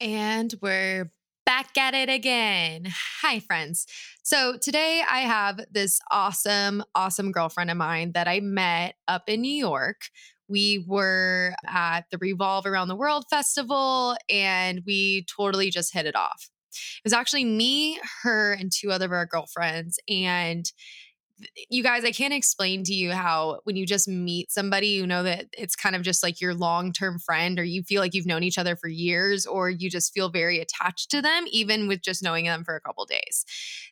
And we're back at it again. Hi, friends. So today I have this awesome, awesome girlfriend of mine that I met up in New York. We were at the Revolve Around the World Festival and we totally just hit it off. It was actually me, her, and two other of our girlfriends. And you guys, I can't explain to you how when you just meet somebody, you know that it's kind of just like your long term friend, or you feel like you've known each other for years, or you just feel very attached to them, even with just knowing them for a couple days.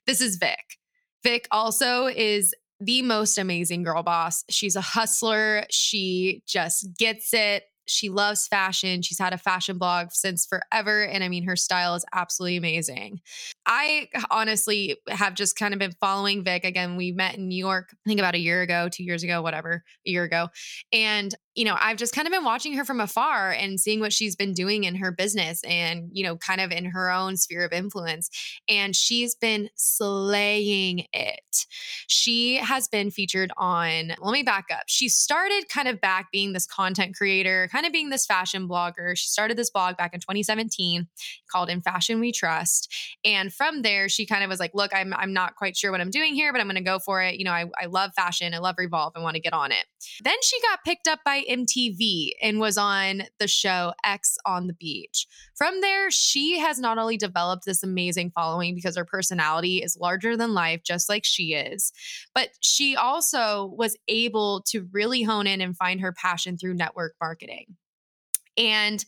This is Vic. Vic also is the most amazing girl boss. She's a hustler. She just gets it. She loves fashion. She's had a fashion blog since forever. And I mean, her style is absolutely amazing. I honestly have just kind of been following Vic. Again, we met in New York, I think about a year ago, two years ago, whatever, a year ago. And you know, I've just kind of been watching her from afar and seeing what she's been doing in her business and, you know, kind of in her own sphere of influence. And she's been slaying it. She has been featured on, let me back up. She started kind of back being this content creator, kind of being this fashion blogger. She started this blog back in 2017 called In Fashion We Trust. And from there, she kind of was like, look, I'm, I'm not quite sure what I'm doing here, but I'm going to go for it. You know, I, I love fashion. I love Revolve. I want to get on it. Then she got picked up by MTV and was on the show Ex on the Beach. From there, she has not only developed this amazing following because her personality is larger than life, just like she is, but she also was able to really hone in and find her passion through network marketing. And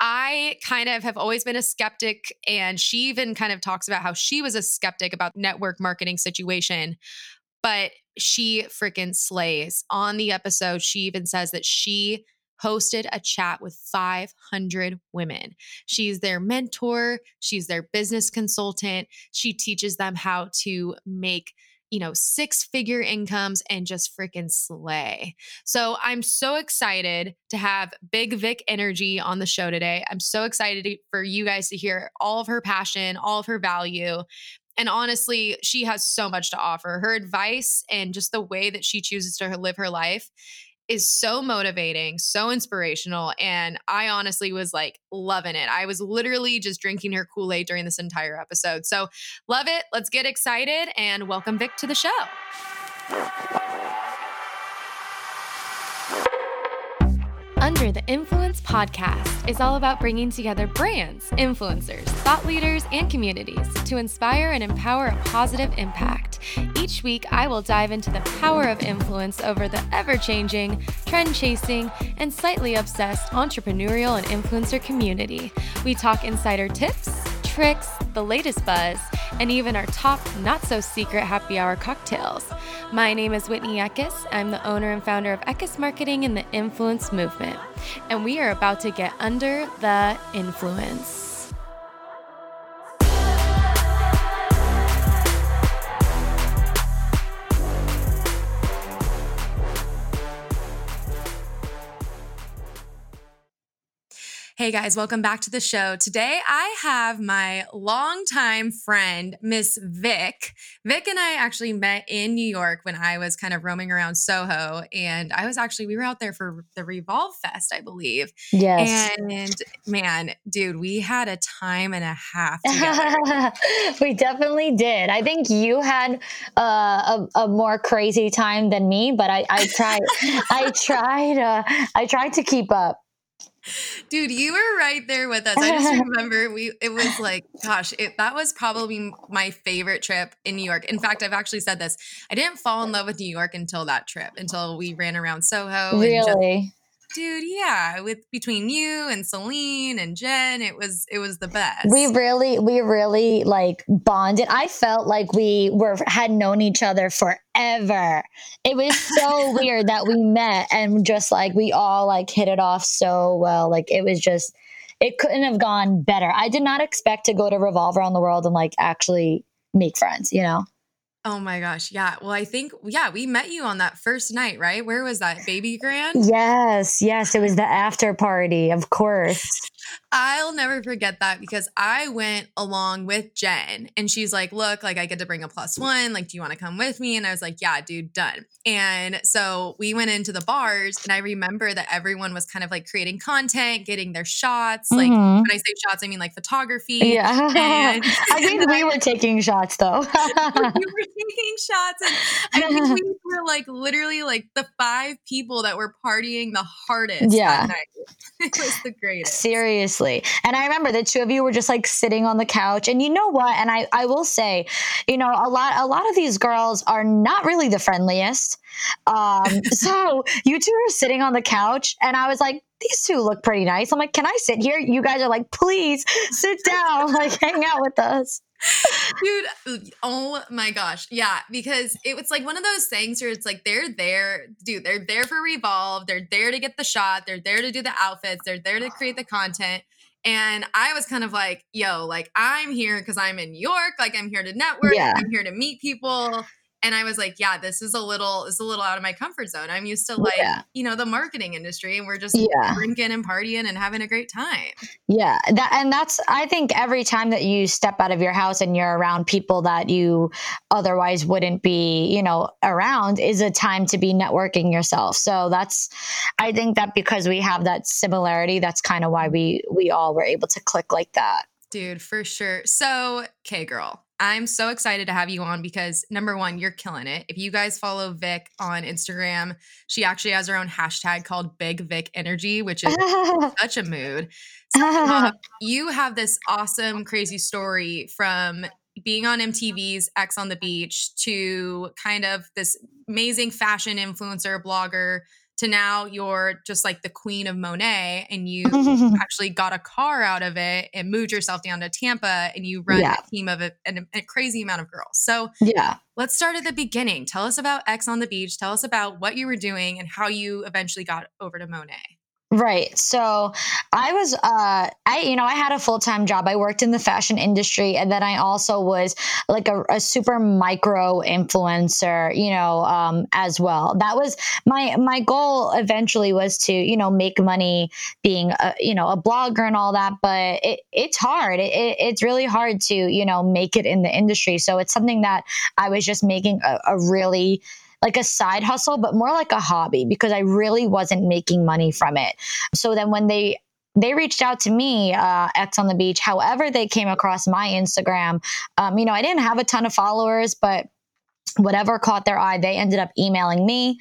I kind of have always been a skeptic. And she even kind of talks about how she was a skeptic about network marketing situation but she freaking slays. On the episode, she even says that she hosted a chat with 500 women. She's their mentor, she's their business consultant. She teaches them how to make you know, six figure incomes and just freaking slay. So I'm so excited to have Big Vic Energy on the show today. I'm so excited for you guys to hear all of her passion, all of her value. And honestly, she has so much to offer. Her advice and just the way that she chooses to live her life is so motivating, so inspirational. And I honestly was like loving it. I was literally just drinking her Kool Aid during this entire episode. So, love it. Let's get excited and welcome Vic to the show. Under the Influence podcast is all about bringing together brands, influencers, thought leaders, and communities to inspire and empower a positive impact. Each week, I will dive into the power of influence over the ever changing, trend chasing, and slightly obsessed entrepreneurial and influencer community. We talk insider tips, tricks, the latest buzz, and even our top not so secret happy hour cocktails. My name is Whitney Eckes. I'm the owner and founder of Eckes Marketing and the Influence Movement. And we are about to get under the influence. Hey guys, welcome back to the show. Today I have my longtime friend, Miss Vic. Vic and I actually met in New York when I was kind of roaming around Soho. And I was actually, we were out there for the Revolve Fest, I believe. Yes. And man, dude, we had a time and a half we definitely did. I think you had uh, a, a, more crazy time than me, but I, I tried, I tried, uh, I tried to keep up. Dude, you were right there with us. I just remember we it was like, gosh, it, that was probably my favorite trip in New York. In fact, I've actually said this. I didn't fall in love with New York until that trip, until we ran around Soho. Really? Dude yeah with between you and celine and jen it was it was the best. we really we really like bonded. I felt like we were had known each other forever. It was so weird that we met and just like we all like hit it off so well. Like it was just it couldn't have gone better. I did not expect to go to revolve around the world and like actually make friends you know Oh my gosh. Yeah. Well, I think, yeah, we met you on that first night, right? Where was that? Baby Grand? Yes. Yes. It was the after party, of course. I'll never forget that because I went along with Jen and she's like, Look, like I get to bring a plus one. Like, do you want to come with me? And I was like, Yeah, dude, done. And so we went into the bars and I remember that everyone was kind of like creating content, getting their shots. Like, Mhm. when I say shots, I mean like photography. Yeah. And- I think we were taking shots though. we were taking shots and I think we were like literally like the five people that were partying the hardest Yeah. that night. It was the greatest. Seriously. And I remember the two of you were just like sitting on the couch. And you know what? And I, I will say, you know, a lot a lot of these girls are not really the friendliest. Um, so you two are sitting on the couch and I was like, these two look pretty nice. I'm like, can I sit here? You guys are like, please sit down, like hang out with us. Dude, oh my gosh. Yeah, because it was like one of those things where it's like they're there, dude, they're there for Revolve. They're there to get the shot. They're there to do the outfits. They're there to create the content. And I was kind of like, yo, like I'm here because I'm in New York. Like I'm here to network. Yeah. I'm here to meet people. And I was like, yeah, this is a little, is a little out of my comfort zone. I'm used to like, Yeah. you know, the marketing industry, and we're just Yeah. drinking and partying and having a great time. Yeah, that and that's I think every time that you step out of your house and you're around people that you otherwise wouldn't be, you know, around is a time to be networking yourself. So that's I think that because we have that similarity, that's kind of why we we all were able to click like that. Dude, for sure. So, okay, girl, I'm so excited to have you on because number one, you're killing it. If you guys follow Vic on Instagram, she actually has her own hashtag called Big Vic Energy, which is such a mood. Second off, um, you have this awesome, crazy story from being on MTV's Ex on the Beach to kind of this amazing fashion influencer blogger to now you're just like the queen of Monat and you actually got a car out of it and moved yourself down to Tampa and you run Yeah. a team of a, an- a crazy amount of girls. So yeah. let's start at the beginning. Tell us about Ex on the Beach. Tell us about what you were doing and how you eventually got over to Monat. Right. So I was, uh, I, you know, I had a full time job. I worked in the fashion industry and then I also was like a, a super micro influencer, you know, um, as well. That was my, my goal eventually was to, you know, make money being, a, you know, a blogger and all that. But it, it's hard. It, it, it's really hard to, you know, make it in the industry. So it's something that I was just making a, a really, like a side hustle, but more like a hobby because I really wasn't making money from it. So then when they they reached out to me, uh, Ex on the Beach. However, they came across my Instagram. Um, you know, I didn't have a ton of followers, but whatever caught their eye, they ended up emailing me.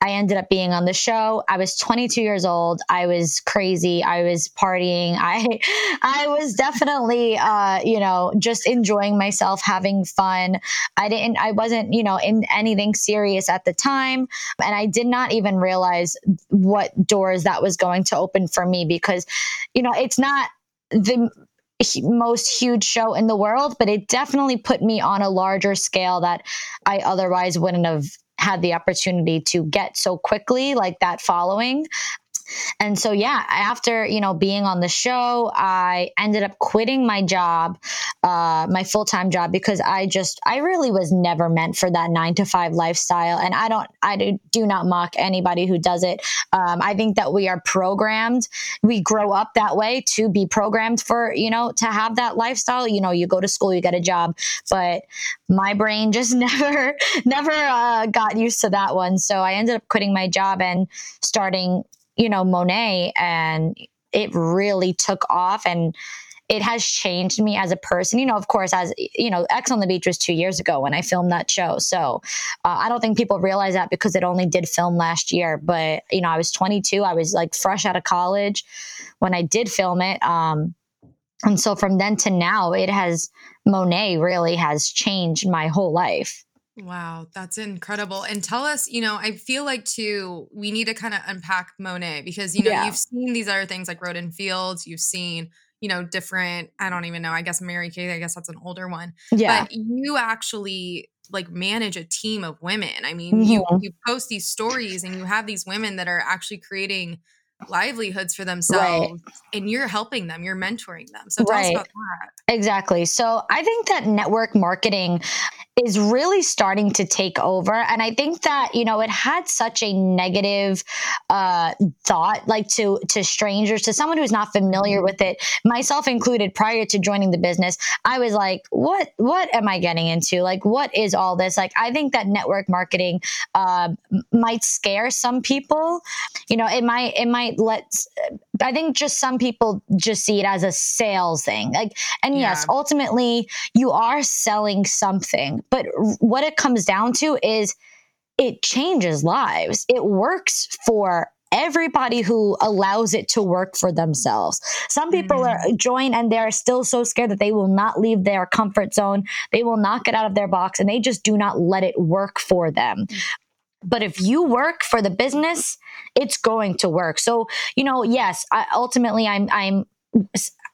I ended up being on the show. I was 22 years old. I was crazy. I was partying. I, I was definitely, uh, you know, just enjoying myself, having fun. I didn't, I wasn't, you know, in anything serious at the time. And I did not even realize what doors that was going to open for me because, you know, it's not the most huge show in the world, but it definitely put me on a larger scale that I otherwise wouldn't have had the opportunity to get so quickly, like that following. And so, yeah, after, you know, being on the show, I ended up quitting my job, uh, my full time job, because I just, I really was never meant for that nine to five lifestyle. And I don't, I do, not mock anybody who does it. Um, I think that we are programmed, we grow up that way to be programmed for, you know, to have that lifestyle. You know, you go to school, you get a job, but my brain just never, never uh, got used to that one. So I ended up quitting my job and starting you know, Monat, and it really took off and it has changed me as a person. You know, of course, as you know, Ex on the Beach was two years ago when I filmed that show. So uh, I don't think people realize that because it only did film last year. But, you know, I was 22, I was like fresh out of college when I did film it. Um, and so from then to now, it has, Monat really has changed my whole life. Wow, that's incredible. And tell us, you know, I feel like too, we need to kind of unpack Monat because, you know, Yeah. you've seen these other things like Rodan and Fields, you've seen, you know, different, I don't even know, I guess Mary Kay, I guess that's an older one. Yeah. But you actually like manage a team of women. I mean, you Mhm. you post these stories and you have these women that are actually creating livelihoods for themselves and you're helping them, you're mentoring them. So tell us about that. Exactly. So I think that network marketing is really starting to take over. And I think that, you know, it had such a negative uh, thought, like to to strangers, to someone who's not familiar with it, myself included, prior to joining the business, I was like, what what am I getting into? Like, what is all this? Like, I think that network marketing uh, might scare some people. You know, it might it might let I think just some people just see it as a sales thing. Like, and yeah. yes, ultimately you are selling something, but what it comes down to is it changes lives. It works for everybody who allows it to work for themselves. Some people mm-hmm. are join and they're still so scared that they will not leave their comfort zone. They will not get out of their box and they just do not let it work for them. But if you work for the business, it's going to work. So, you know, yes, I, ultimately I'm I'm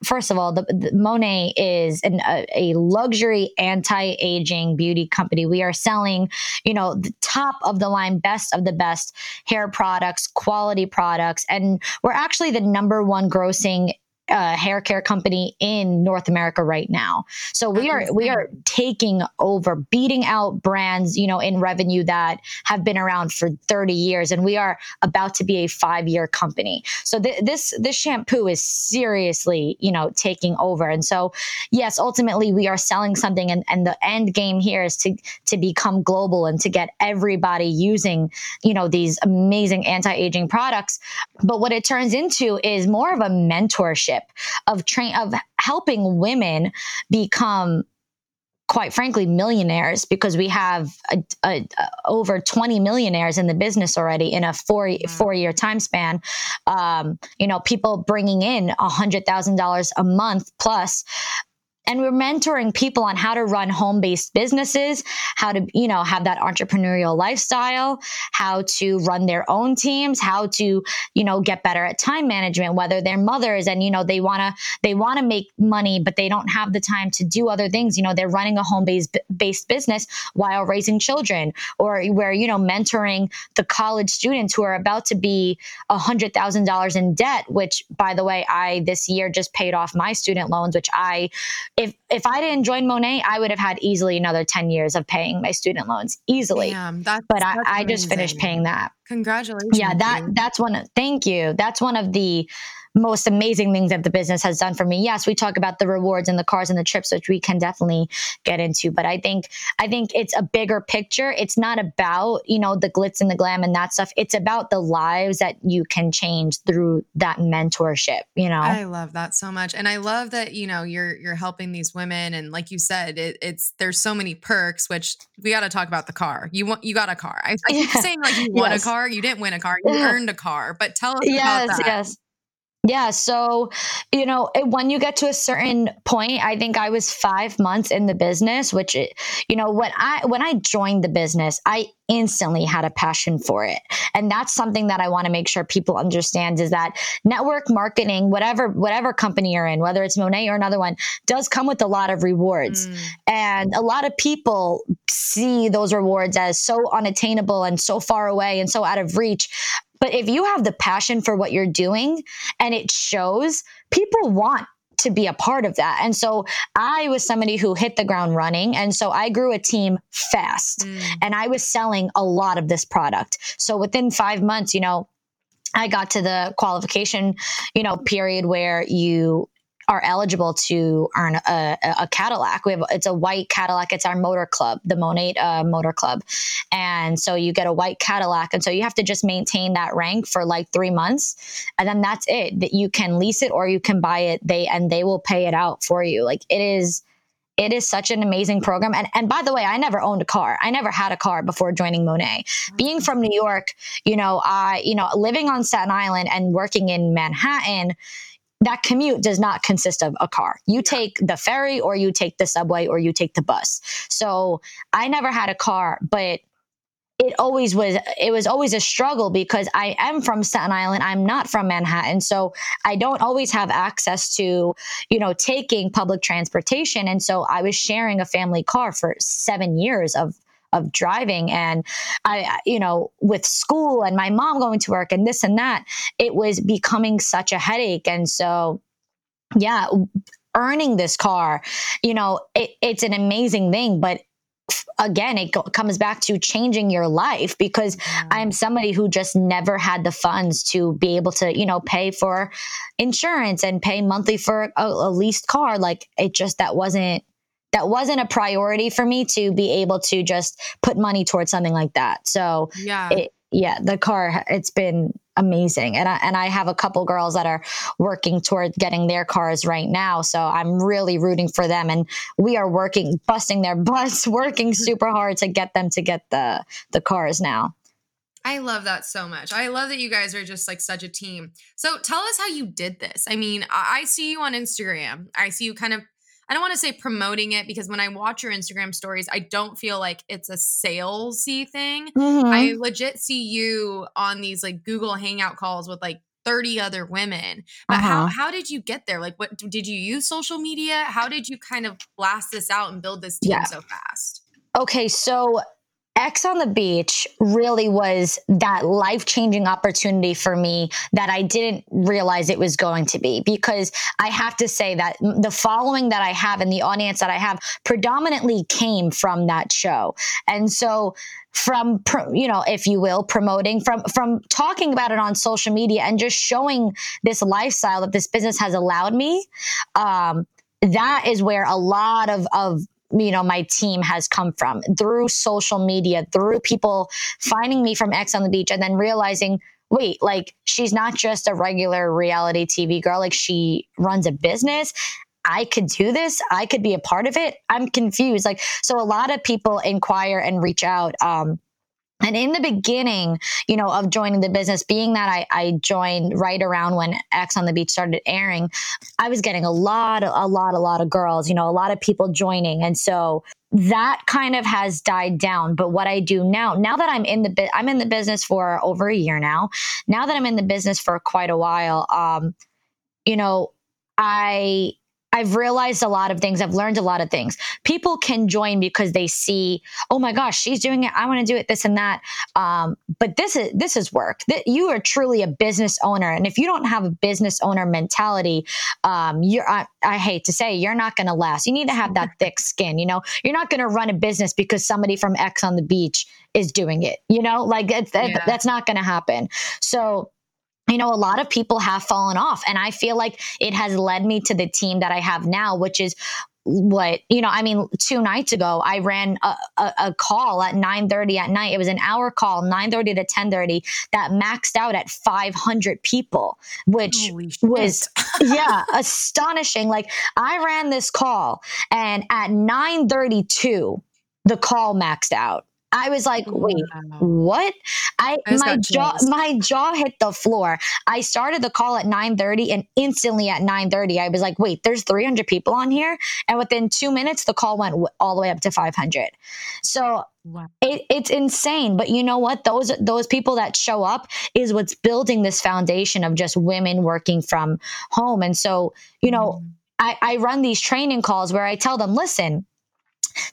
first of all, the, the Monat is an, a, a, luxury anti-aging beauty company. We are selling, you know, the top of the line, best of the best hair products, quality products, and we're actually the number one grossing uh, hair care company in North America right now. So we are we are taking over, beating out brands, you know, in revenue that have been around for 30 years, and we are about to be a five year company. So th- this this shampoo is seriously, you know, taking over. And so, yes, ultimately we are selling something, and, and the end game here is to to become global and to get everybody using, you know, these amazing anti aging products. But what it turns into is more of a mentorship of train of helping women become quite frankly millionaires because we have a, a, a, over 20 millionaires in the business already in a four four year time span. Um, you know people bringing in a hundred thousand dollars a month plus and we're mentoring people on how to run home-based businesses how to you know have that entrepreneurial lifestyle how to run their own teams how to you know get better at time management whether they're mothers and you know they want to they want to make money but they don't have the time to do other things. You know they're running a home-based based business while raising children or where you know mentoring the college students who are about to be a hundred thousand dollars in debt which by the way i this year just paid off my student loans which i if if I didn't join Monat, I would have had easily another 10 years of paying my student loans easily. Damn, that's, but that's I, I just finished paying that. Congratulations. Yeah, that that's one of, thank you. That's one of the most amazing things that the business has done for me. Yes, we talk about the rewards and the cars and the trips, which we can definitely get into. But I think I think it's a bigger picture. It's not about you know the glitz and the glam and that stuff. It's about the lives that you can change through that mentorship. You know, I love that so much, and I love that you know you're you're helping these women, and like you said, it, it's there's so many perks. Which we got to talk about the car. You want you got a car. I, I keep saying like you won yes. a car. You didn't win a car. You earned a car. But tell us yes, about that. Yes. Yeah. So, you know, when you get to a certain point, I think I was five months in the business, which, you know, when I, when I joined the business, I instantly had a passion for it. And that's something that I want to make sure people understand is that network marketing, whatever, whatever company you're in, whether it's Monat or another one, does come with a lot of rewards. Mm. And a lot of people see those rewards as so unattainable and so far away and so out of reach. But if you have the passion for what you're doing and it shows, people want to be a part of that. And so I was somebody who hit the ground running. And so I grew a team fast mm. and I was selling a lot of this product. So within five months, you know, I got to the qualification, you know, period where you are eligible to earn a, a, Cadillac. We have it's a white Cadillac. It's our motor club, the Monat uh, Motor Club, and so you get a white Cadillac, and so you have to just maintain that rank for like three months, and then that's it. That you can lease it or you can buy it. They and they will pay it out for you. Like it is. It is such an amazing program. And and by the way, I never owned a car. I never had a car before joining Monat. Being from New York, you know, I, you know, living on Staten Island and working in Manhattan, that commute does not consist of a car. You take the ferry or you take the subway or you take the bus. So I never had a car, but it always was it was always a struggle because I am from Staten Island. I'm not from Manhattan. So I don't always have access to, you know, taking public transportation. And so I was sharing a family car for seven years of of driving and I you know with school and my mom going to work and this and that it was becoming such a headache and so yeah earning this car you know it, it's an amazing thing but again, it go- comes back to changing your life because. I'm somebody who just never had the funds to be able to, you know, pay for insurance and pay monthly for a, a leased car. Like it just that wasn't that wasn't a priority for me to be able to just put money towards something like that. So yeah. it, yeah, the car it's been amazing, and I and I have a couple girls that are working toward getting their cars right now. So I'm really rooting for them, and we are working, busting their butts, working super hard to get them to get the the cars now. I love that so much. I love that you guys are just like such a team. So tell us how you did this. I mean, I, I see you on Instagram. I see you kind of, I don't want to say promoting it because when I watch your Instagram stories, I don't feel like it's a salesy thing. Mhm. I legit see you on these like Google Hangout calls with like 30 other women. But how Uh-huh. how did you get there? Like what did you use social media? How did you kind of blast this out and build this team Yeah. so fast? Okay, so Ex on the beach really was that life changing opportunity for me that I didn't realize it was going to be because I have to say that the following that I have and the audience that I have predominantly came from that show. And so from you know if you will promoting from from talking about it on social media and just showing this lifestyle that this business has allowed me um that is where a lot of of you know my team has come from through social media through people finding me from ex on the beach and then realizing wait like she's not just a regular reality tv girl like she runs a business I could do this. I could be a part of it. I'm confused. Like, so a lot of people inquire and reach out. Um, and in the beginning, you know, of joining the business, being that I, I joined right around when Ex on the Beach started airing, I was getting a lot, a lot, a lot of girls, you know, a lot of people joining. And so that kind of has died down. But what I do now, now that I'm in the I'm in the business for over a year now. Now that I'm in the business for quite a while, um, you know, I I've realized a lot of things. I've learned a lot of things. People can join because they see, oh my gosh, she's doing it. I want to do it. This and that. Um, but this is this is work. That you are truly a business owner, and if you don't have a business owner mentality, um, you're I, I hate to say you're not going to last. You need to have that thick skin. You know, you're not going to run a business because somebody from Ex on the beach is doing it. You know, like Yeah. that's not going to happen. So you know, a lot of people have fallen off. And I feel like it has led me to the team that I have now, which is what you know i mean two nights ago i ran a, a, a call at 9.30 at night. It was an hour call 9.30 to 10.30 that maxed out at 500 people which was yeah astonishing. Like i ran this call and at 9.32 the call maxed out i was like wait what? I I my jaw my jaw hit the floor. I started the call at 9.30 and instantly at 9.30 i was like wait there's 300 people on here? And within two minutes the call went all the way up to 500 so Wow. it, it's insane but you know what? Those those people that show up is what's building this foundation of just women working from home. And so you know Mm. I, I run these training calls where I tell them, listen,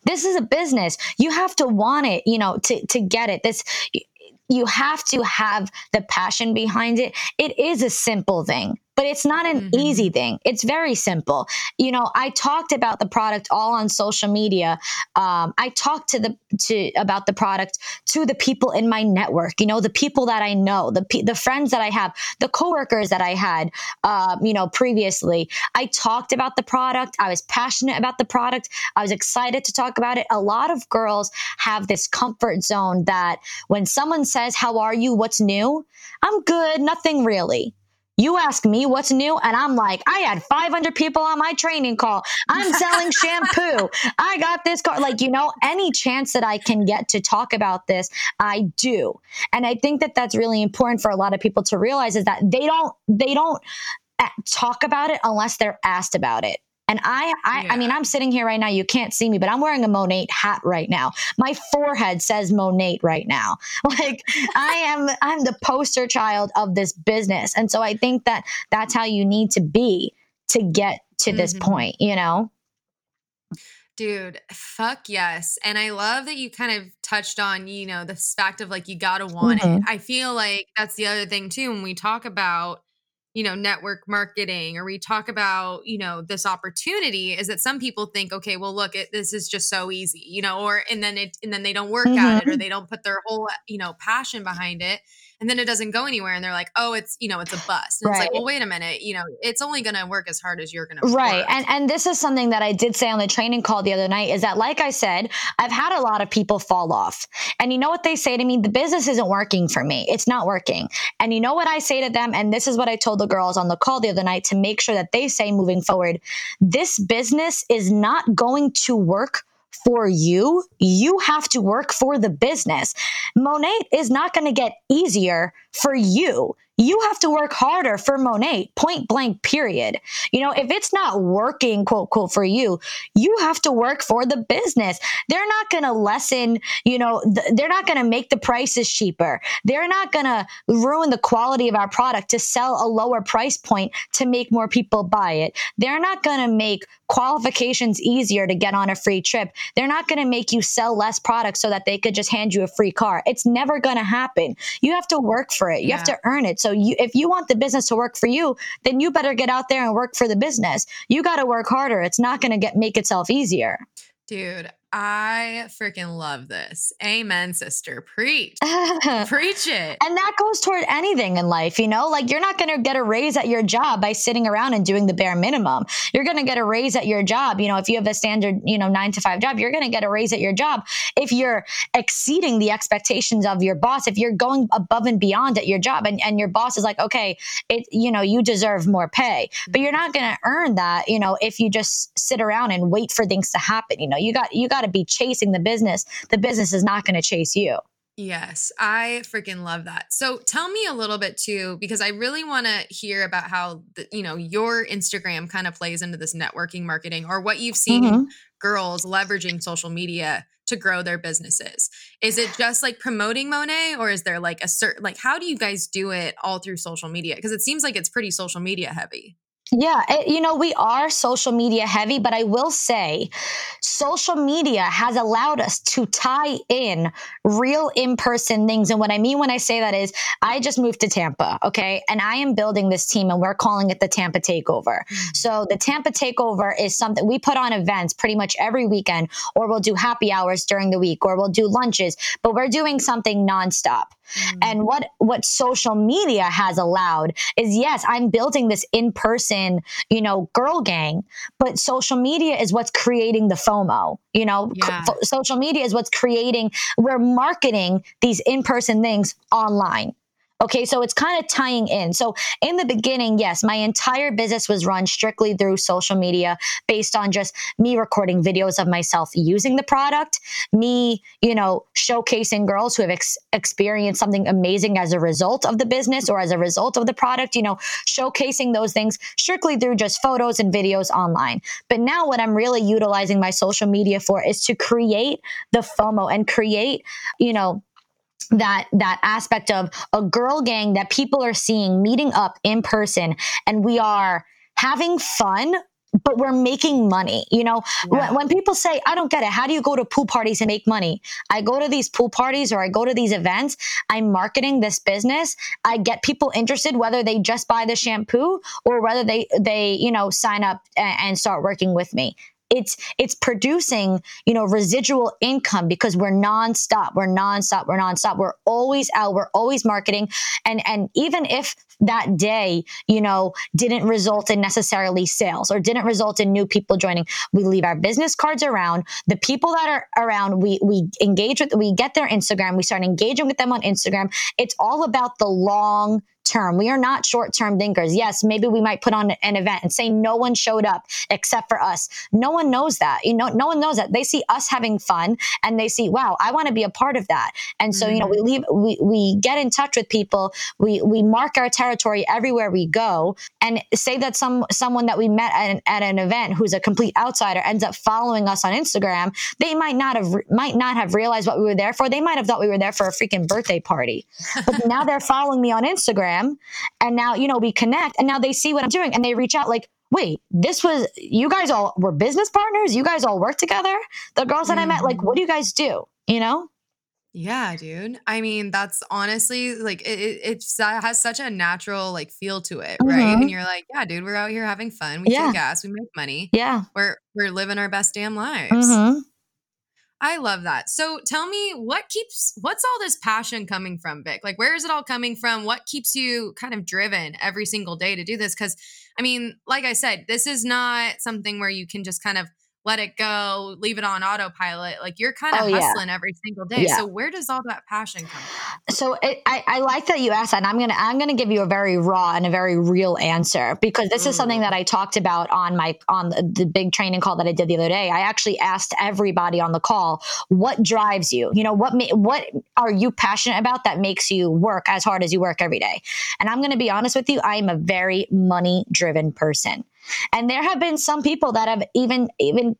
this is a business. You have to want it, you know, to to get it. This you have to have the passion behind it. It is a simple thing, but it's not an Mhm. easy thing. It's very simple. You know, I talked about the product all on social media. Um, I talked to the to about the product to the people in my network. You know, the people that I know, the the friends that I have, the coworkers that I had. Um, you know, previously, I talked about the product. I was passionate about the product. I was excited to talk about it. A lot of girls have this comfort zone that when someone says, How are you? What's new? I'm good, nothing really. You ask me what's new, and I'm like, I had 500 people on my training call. I'm selling shampoo. I got this car. Like, you know, any chance that I can get to talk about this, I do. And I think that that's really important for a lot of people to realize is that they don't, they don't uh, talk about it unless they're asked about it. And I, I, I mean, I'm sitting here right now. You can't see me, but I'm wearing a Monat hat right now. My forehead says Monat right now. Like I am, I'm the poster child of this business, and so I think that that's how you need to be to get to this Mhm. point. You know? Dude, fuck yes. And I love that you kind of touched on, you know, the fact of like you gotta want it. Mhm. I feel like that's the other thing too when we talk about you know network marketing or we talk about you know this opportunity is that some people think okay well look it, this is just so easy you know or and then it and then they don't work mm-hmm. at it or mm-hmm. they don't put their whole you know passion behind it and then it doesn't go anywhere and they're like oh it's you know it's a bust and right. it's like well wait a minute you know it's only going to work as hard as you're going to right and and this is something that i did say on the training call the other night is that like i said i've had a lot of people fall off and you know what they say to me? The business isn't working for me it's not working. And you know what i say to them? And this is what i told the girls on the call the other night to make sure that they say moving forward this business is not going to work for you, you have to work for the business. Monat is not going to get easier for you you have to work harder for Monat, point blank, period. You know, if it's not working, quote, quote, for you, you have to work for the business. They're not going to lessen, you know, th- they're not going to make the prices cheaper. They're not going to ruin the quality of our product to sell a lower price point to make more people buy it. They're not going to make qualifications easier to get on a free trip. They're not going to make you sell less products so that they could just hand you a free car. It's never going to happen. You have to work for it. You yeah. have to earn it. So you, if you want the business to work for you, then you better get out there and work for the business. You got to work harder. It's not going to get make itself easier. Dude, I freaking love this. Amen, sister. Preach. Preach it. And that goes toward anything in life, you know? Like you're not going to get a raise at your job by sitting around and doing the bare minimum. You're going to get a raise at your job, you know, if you have a standard, you know, 9 to 5 job, you're going to get a raise at your job if you're exceeding the expectations of your boss, if you're going above and beyond at your job and and your boss is like, "Okay, it you know, you deserve more pay." But you're mm-hmm. not going to earn that, you know, if you just sit around and wait for things to happen, you know. You got you got got to be chasing the business. The business is not going to chase you. Yes, I freaking love that. So tell me a little bit too, because I really want to hear about how the, you know your Instagram kind of plays into this networking marketing, or what you've seen mm-hmm. girls leveraging social media to grow their businesses. Is it just like promoting Monat, or is there like a certain like how do you guys do it all through social media? Because it seems like it's pretty social media heavy. Yeah, it, you know, we are social media heavy, but I will say social media has allowed us to tie in real in person things. And what I mean when I say that is, I just moved to Tampa, okay? And I am building this team and we're calling it the Tampa Takeover. Mm-hmm. So the Tampa Takeover is something we put on events pretty much every weekend, or we'll do happy hours during the week, or we'll do lunches, but we're doing something nonstop. Mm-hmm. And what what social media has allowed is yes, I'm building this in person, you know, girl gang, but social media is what's creating the FOMO. You know, yeah. social media is what's creating. We're marketing these in person things online. Okay, so it's kind of tying in. So in the beginning, yes, my entire business was run strictly through social media based on just me recording videos of myself using the product, me, you know, showcasing girls who have ex- experienced something amazing as a result of the business or as a result of the product, you know, showcasing those things strictly through just photos and videos online. But now what I'm really utilizing my social media for is to create the FOMO and create, you know, that that aspect of a girl gang that people are seeing meeting up in person and we are having fun but we're making money. You know, yeah. when, when, people say, I don't get it, how do you go to pool parties and make money? I go to these pool parties or I go to these events. I'm marketing this business. I get people interested, whether they just buy the shampoo or whether they, they, you know, sign up and, and start working with me it's it's producing you know residual income because we're nonstop we're nonstop we're nonstop. We're always out we're always marketing. And and even if that day you know didn't result in necessarily sales or didn't result in new people joining we leave our business cards around. The people that are around we we engage with we get their instagram we start engaging with them on instagram. It's all about the long term. We are not short term thinkers. Yes, maybe we might put on an event and say no one showed up except for us. No one knows that. You know, no one knows that. They see us having fun and they see, wow, I want to be a part of that. And so, mm-hmm. you know, we mm-hmm. leave, we, we get in touch with people. We, we mark our territory everywhere we go and say that some, someone that we met at an, at an event who's a complete outsider ends up following us on Instagram. They might not have, might not have realized what we were there for. They might have thought we were there for a freaking birthday party, but now they're following me on Instagram Instagram. And now, you know, we connect and now they see what I'm doing and they reach out like, wait, this was, you guys all were business partners? You guys all work together? The girls that mm-hmm. I met, like, what do you guys do? You know? Yeah, dude. I mean, that's honestly like it, it it's that has such a natural like feel to it, right? And Mhm. you're like, yeah, dude, we're out here having fun. We Yeah. ass, we make money. Yeah. We're we're living our best damn lives. Mhm. I love that. So tell me what keeps what's all this passion coming from, Vic? Like where is it all coming from? What keeps you kind of driven every single day to do this? Cuz I mean, like I said, this is not something where you can just kind of let it go, leave it on autopilot. Like you're kind Oh, of yeah. hustling every single day. Yeah. So where does all that passion come from? So it, I, I like that you asked that. And I'm gonna I'm gonna give you a very raw and a very real answer because this is something mm. that I talked about on my on the, the big training call that I did the other day. I actually asked everybody on the call, what drives you? You know, what ma- what are you passionate about that makes you work as hard as you work every day? And I'm gonna be honest with you, I am a very money driven person. And there have been some people that have even even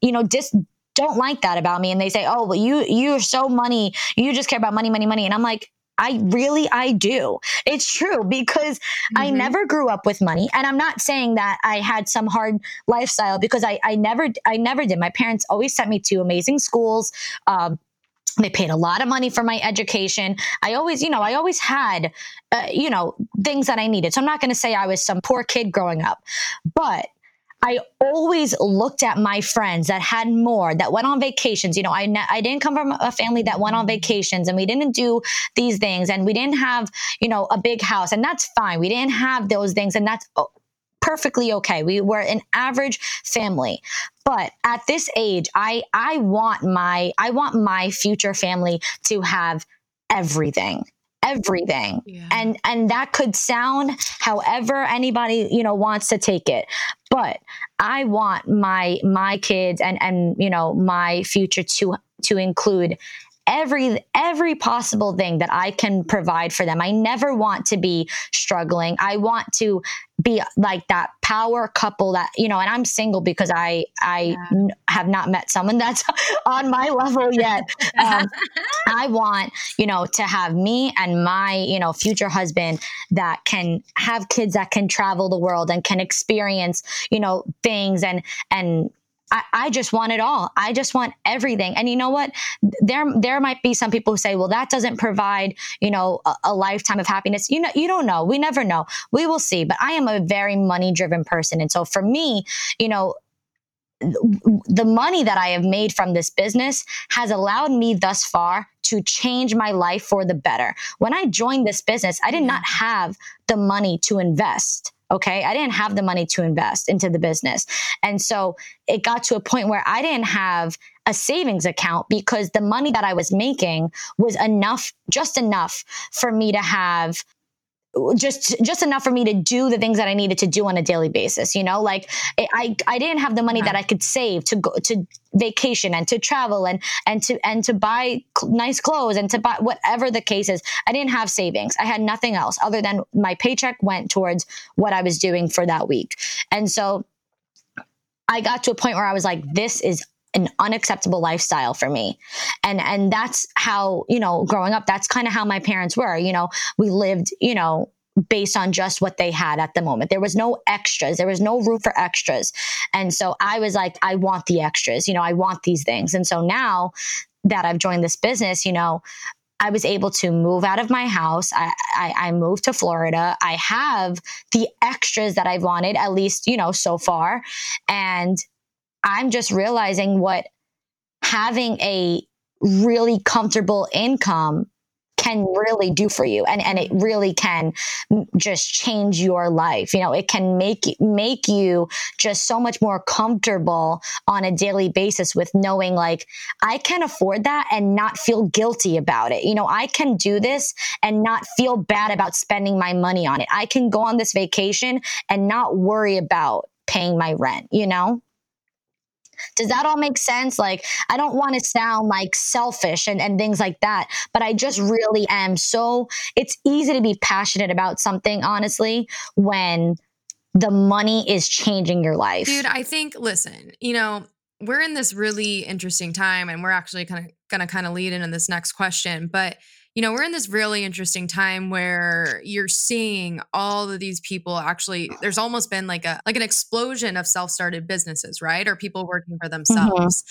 you know dis don't like that about me and they say oh well you you're so money you just care about money money money and i'm like I really I do. It's true because I Mhm. never grew up with money and I'm not saying that I had some hard lifestyle because I I never I never did. My parents always sent me to amazing schools. Um they paid a lot of money for my education. I always, you know, I always had, uh, you know, things that I needed. So I'm not going to say I was some poor kid growing up, but I always looked at my friends that had more, that went on vacations. You know, I, I didn't come from a family that went on vacations and we didn't do these things and we didn't have, you know, a big house and that's fine. We didn't have those things and that's oh, perfectly okay. We were an average family. But at this age, I I want my I want my future family to have everything. Everything Yeah. and and that could sound however anybody you know wants to take it but i want my my kids and and you know my future to to include every every possible thing that i can provide for them. I never want to be struggling. I want to be like that power couple that you know and i'm single because i i Yeah. n- have not met someone that's on my level yet. Um, I want, you know, to have me and my, you know, future husband that can have kids that can travel the world and can experience, you know, things and and I, I just want it all. I just want everything. And you know what? There there might be some people who say, well, that doesn't provide, you know, a, a lifetime of happiness. You know, you don't know. We never know. We will see. But I am a very money driven person. And so for me, you know, the money that I have made from this business has allowed me thus far to change my life for the better. When I joined this business, I did mm-hmm. not have the money to invest. Okay. I didn't have the money to invest into the business. And so it got to a point where I didn't have a savings account because the money that I was making was enough, just enough for me to have just just enough for me to do the things that I needed to do on a daily basis. You know, like I I didn't have the money that I could save to go to vacation and to travel and and to and to buy nice clothes and to buy whatever the case is. I didn't have savings. I had nothing else other than my paycheck went towards what I was doing for that week. And so I got to a point where I was like, this is an unacceptable lifestyle for me and and that's how you know growing up that's kind of how my parents were you know we lived you know based on just what they had at the moment there was no extras there was no room for extras and so i was like i want the extras you know i want these things and so now that i've joined this business you know I was able to move out of my house. I, I, I moved to Florida. I have the extras that I've wanted, at least, you know, so far. And I'm just realizing what having a really comfortable income can really do for you. And and it really can just change your life. You know it can make make you just so much more comfortable on a daily basis with knowing like I can afford that and not feel guilty about it. You know I can do this and not feel bad about spending my money on it. I can go on this vacation and not worry about paying my rent you know does that all make sense? Like, I don't want to sound like selfish and, and things like that, but I just really am so, it's easy to be passionate about something, honestly, when the money is changing your life. Dude, I think, listen, you know, we're in this really interesting time and we're actually kind of going to kind of lead into this next question. But, you know, we're in this really interesting time where you're seeing all of these people actually, there's almost been like a, like an explosion of self-started businesses, right? Or people working for themselves.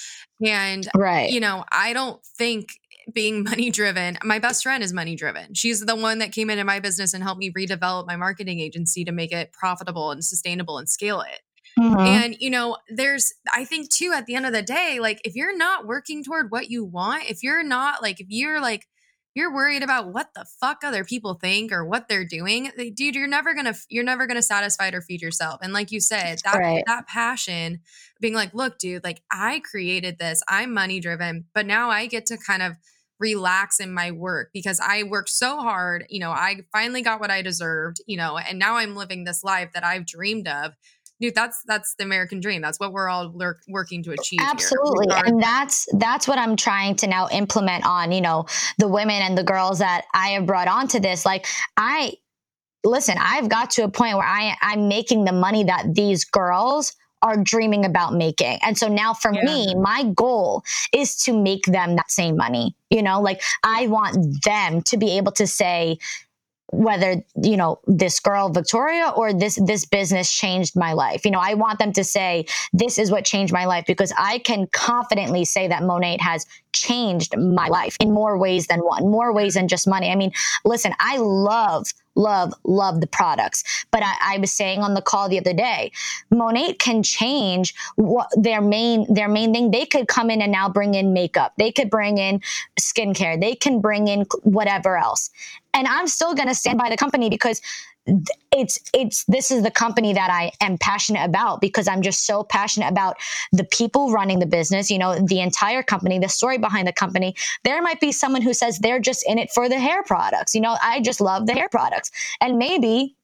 And, right. you know, I don't think being money driven. My best friend is money driven. She's the one that came into my business and helped me redevelop my marketing agency to make it profitable and sustainable and scale it. Mm-hmm. And, you know, there's, I think too, at the end of the day, like if you're not working toward what you want, if you're not like, if you're like, you're worried about what the fuck other people think or what they're doing eh, dude you're never gonna you're never gonna satisfy or feed yourself and like you said that right. that passion being like look dude like i created this i'm money driven but now i get to kind of relax in my work because I worked so hard. You know, I finally got what I deserved, you know, and now I'm living this life that I've dreamed of dude that's that's the american dream that's what we're all lur- working to achieve absolutely and that's that's what i'm trying to now implement on you know the women and the girls that i have brought onto this like i listen i've got to a point where i i'm making the money that these girls are dreaming about making. And so now for yeah. me, my goal is to make them that same money. You know, like I want them to be able to say, whether you know this girl victoria or this this business changed my life. You know i want them to say this is what changed my life because i can confidently say that monat has changed my life in more ways than one more ways than just money. I mean listen i love love, love the products. But I, I, was saying on the call the other day, Monat can change what their main their main thing. They could come in and now bring in makeup. They could bring in skincare. They can bring in whatever else. And I'm still going to stand by the company because it's it's this is the company that I am passionate about because I'm just so passionate about the people running the business, you know, the entire company, the story behind the company. There might be someone who says they're just in it for the hair products. You know, I just love the hair products. And maybe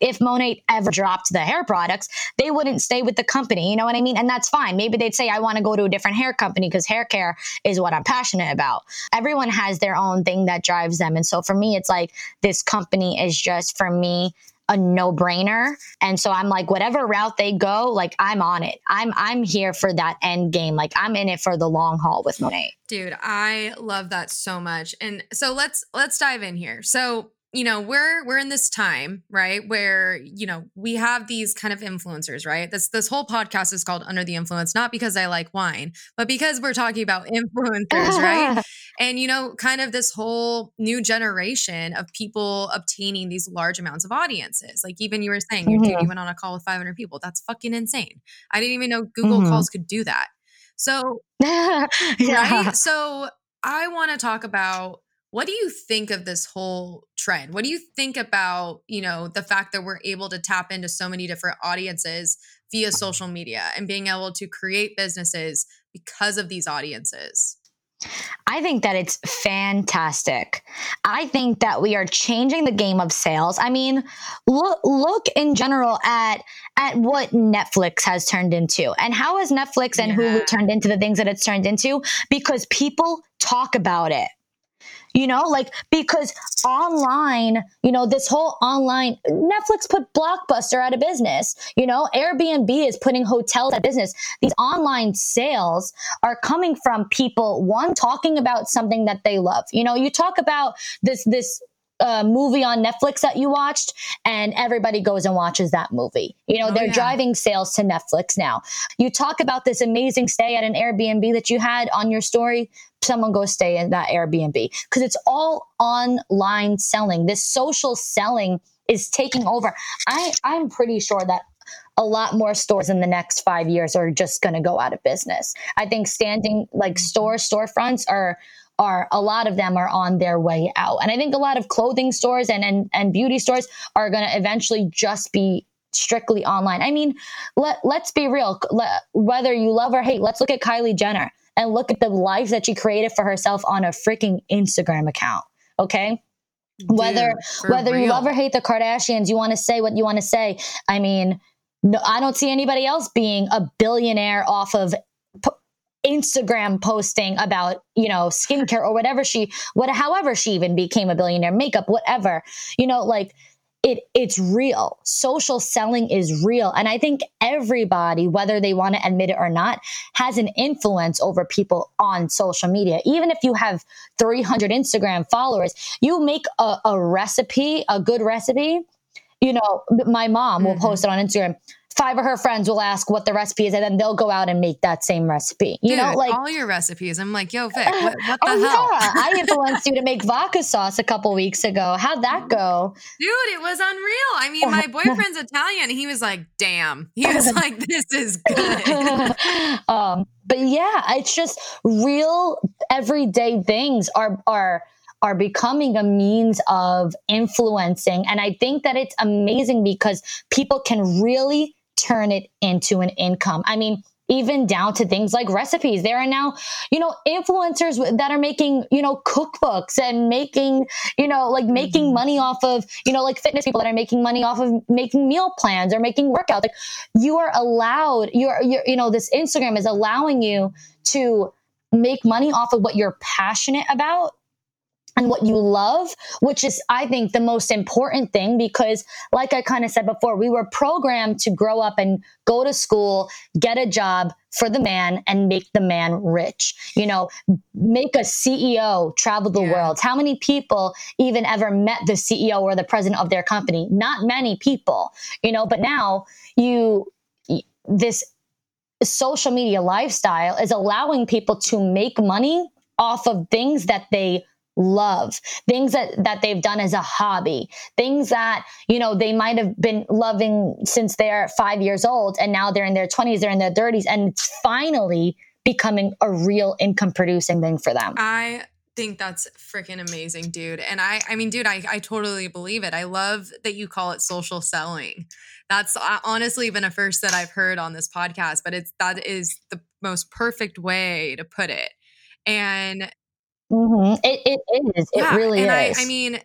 if Monat ever dropped the hair products, they wouldn't stay with the company. You know what I mean? And that's fine. Maybe they'd say, I want to go to a different hair company because hair care is what I'm passionate about. Everyone has their own thing that drives them. And so for me, it's like this company is just for me a no-brainer and so i'm like whatever route they go like i'm on it i'm i'm here for that end game like i'm in it for the long haul with Monat dude i love that so much and so let's let's dive in here so you know we're we're in this time right where you know we have these kind of influencers right? This this whole podcast is called under the influence not because i like wine but because we're talking about influencers right? And you know kind of this whole new generation of people obtaining these large amounts of audiences. Like even you were saying mm-hmm. dude, you went on a call with 500 people. That's fucking insane. I didn't even know google mm-hmm. calls could do that. So yeah. right so i want to talk about what do you think of this whole trend? What do you think about, you know, the fact that we're able to tap into so many different audiences via social media and being able to create businesses because of these audiences? I think that it's fantastic. I think that we are changing the game of sales. I mean, look look in general at at what Netflix has turned into. And how has Netflix and yeah. Hulu turned into the things that it's turned into? Because people talk about it you know like because online you know this whole online netflix put blockbuster out of business. You know airbnb is putting hotels out of business. These online sales are coming from people one talking about something that they love. You know you talk about this this uh, movie on Netflix that you watched, and everybody goes and watches that movie. You know, oh, they're yeah. driving sales to Netflix now. You talk about this amazing stay at an Airbnb that you had on your story someone go stay in that Airbnb because it's all online selling. This social selling is taking over. I, I'm pretty sure that a lot more stores in the next five years are just going to go out of business. I think standing like store storefronts are are a lot of them are on their way out, and I think a lot of clothing stores and and, and beauty stores are going to eventually just be strictly online. I mean, let let's be real. Let, whether you love or hate, let's look at Kylie Jenner and look at the life that she created for herself on a freaking Instagram account. Okay. Dude, whether whether real. you love or hate the Kardashians, you want to say what you want to say. I mean, no, I don't see anybody else being a billionaire off of Instagram posting about you know skincare or whatever she what however she even became a billionaire, makeup, whatever. You know, like it it's real. Social selling is real. And I think everybody, whether they want to admit it or not, has an influence over people on social media. Even if you have 300 Instagram followers, you make a, a recipe, a good recipe. You know, my mom will mm-hmm. post it on Instagram five of her friends will ask what the recipe is and then they'll go out and make that same recipe. You Dude, know, like all your recipes. I'm like, yo, Vic, what, what the oh hell? yeah, I influenced you to make vodka sauce a couple weeks ago. How'd that go? Dude, it was unreal. I mean, my boyfriend's Italian. He was like, damn. He was like, this is good. um, but yeah, it's just real everyday things are are are becoming a means of influencing. And I think that it's amazing because people can really turn it into an income. I mean, even down to things like recipes. There are now, you know, influencers that are making, you know, cookbooks and making, you know, like making mm-hmm. money off of, you know, like fitness people that are making money off of making meal plans or making workouts. Like you are allowed, you're, you're you know, this Instagram is allowing you to make money off of what you're passionate about and what you love, which is, I think, the most important thing because, like I kind of said before, we were programmed to grow up and go to school, get a job for the man, and make the man rich. You know, make a CEO travel the yeah. world. How many people even ever met the CEO or the president of their company? Not many people, you know, but now you, this social media lifestyle is allowing people to make money off of things that they love things that that they've done as a hobby things that you know they might have been loving since they're 5 years old and now they're in their 20s they're in their 30s and it's finally becoming a real income producing thing for them. I think that's freaking amazing dude and i i mean dude I, I totally believe it. I love that you call it social selling. That's uh, honestly been a first that i've heard on this podcast but it's that is the most perfect way to put it. And Mm-hmm. It, it is. Yeah, it really and is. I, I mean,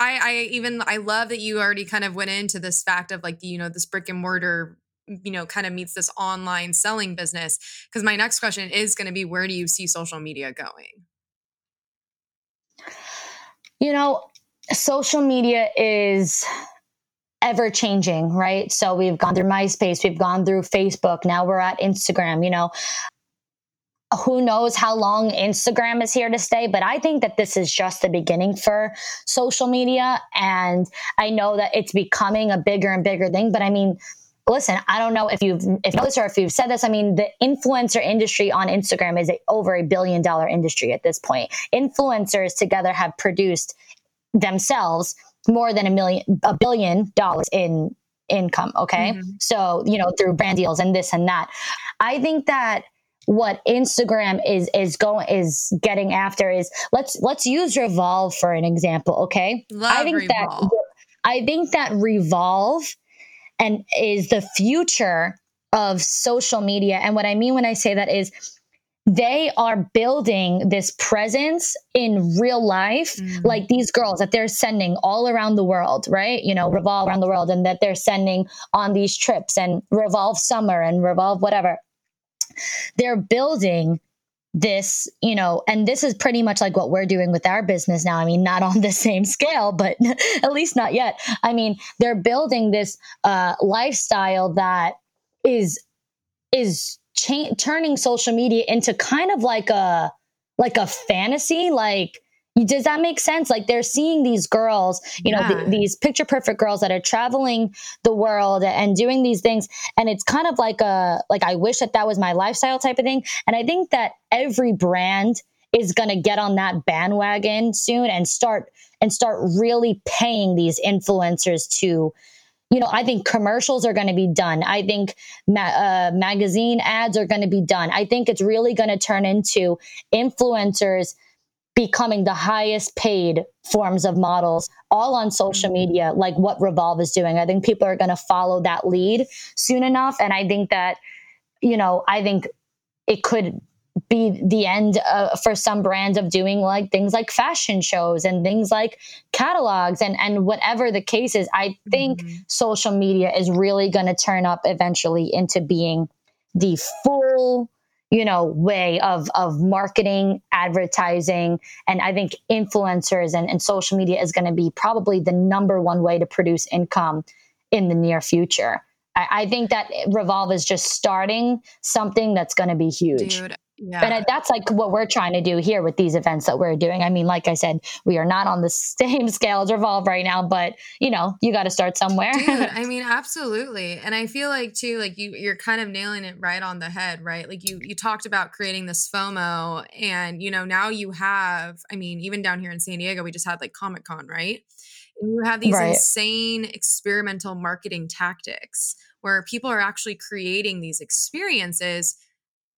I, I even I love that you already kind of went into this fact of like you know this brick and mortar you know kind of meets this online selling business because my next question is going to be where do you see social media going you know social media is ever changing right so we've gone through myspace we've gone through facebook now we're at instagram you know who knows how long Instagram is here to stay, but I think that this is just the beginning for social media. And I know that it's becoming a bigger and bigger thing. But I mean, listen, I don't know if you've if you this or if you've said this. I mean, the influencer industry on Instagram is a, over a billion dollar industry at this point. Influencers together have produced themselves more than a million a billion dollars in income. Okay. Mm-hmm. So, you know, through brand deals and this and that. I think that what Instagram is is going is getting after is let's let's use Revolve for an example. Okay, Love I think Revolve. that I think that Revolve and is the future of social media. And what I mean when I say that is they are building this presence in real life, mm. like these girls that they're sending all around the world, right? You know, revolve around the world, and that they're sending on these trips and revolve summer and revolve whatever they're building this, you know, and this is pretty much like what we're doing with our business now. I mean, not on the same scale, but at least not yet. I mean, they're building this uh, lifestyle that is is cha- turning social media into kind of like a like a fantasy, like does that make sense? Like they're seeing these girls, you yeah. know, th- these picture perfect girls that are traveling the world and doing these things, and it's kind of like a like I wish that that was my lifestyle type of thing. And I think that every brand is going to get on that bandwagon soon and start and start really paying these influencers to you know, I think commercials are going to be done. I think ma- uh, magazine ads are going to be done. I think it's really going to turn into influencers becoming the highest paid forms of models all on social mm-hmm. media like what revolve is doing i think people are going to follow that lead soon enough and i think that you know i think it could be the end uh, for some brands of doing like things like fashion shows and things like catalogs and and whatever the case is i think mm-hmm. social media is really going to turn up eventually into being the full you know way of of marketing advertising and i think influencers and, and social media is going to be probably the number one way to produce income in the near future. I, I think that revolve is just starting something that's going to be huge. Dude yeah. But that's like what we're trying to do here with these events that we're doing. I mean, like I said, we are not on the same scale as Revolve right now, but you know, you got to start somewhere. Dude, I mean, absolutely. And I feel like too, like you, you're kind of nailing it right on the head, right? Like you, you talked about creating this FOMO, and you know, now you have. I mean, even down here in San Diego, we just had like Comic Con, right? And you have these right. insane experimental marketing tactics where people are actually creating these experiences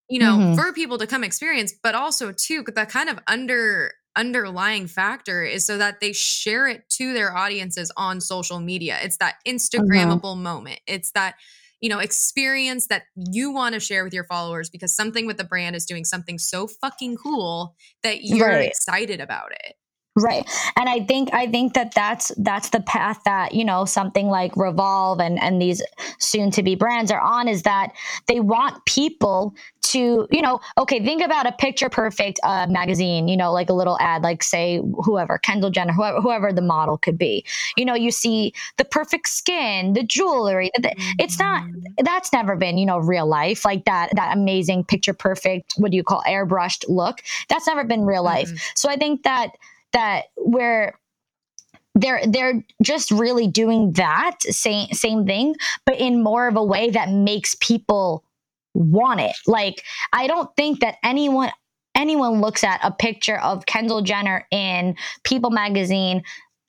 you know, mm-hmm. for people to come experience, but also too, the kind of under underlying factor is so that they share it to their audiences on social media. It's that mm-hmm. Instagrammable mm-hmm. moment. It's that you know experience that you want to share with your followers because something with the brand is doing something so fucking cool that you're right. excited about it. Right. And I think I think that that's that's the path that, you know, something like Revolve and and these soon to be brands are on is that they want people to, you know, okay, think about a picture perfect uh, magazine, you know, like a little ad like say whoever, Kendall Jenner, whoever, whoever the model could be. You know, you see the perfect skin, the jewelry. It's not mm-hmm. that's never been, you know, real life like that that amazing picture perfect, what do you call airbrushed look. That's never been real life. Mm-hmm. So I think that that where they're they're just really doing that same same thing but in more of a way that makes people want it. Like i don't think that anyone anyone looks at a picture of Kendall Jenner in People magazine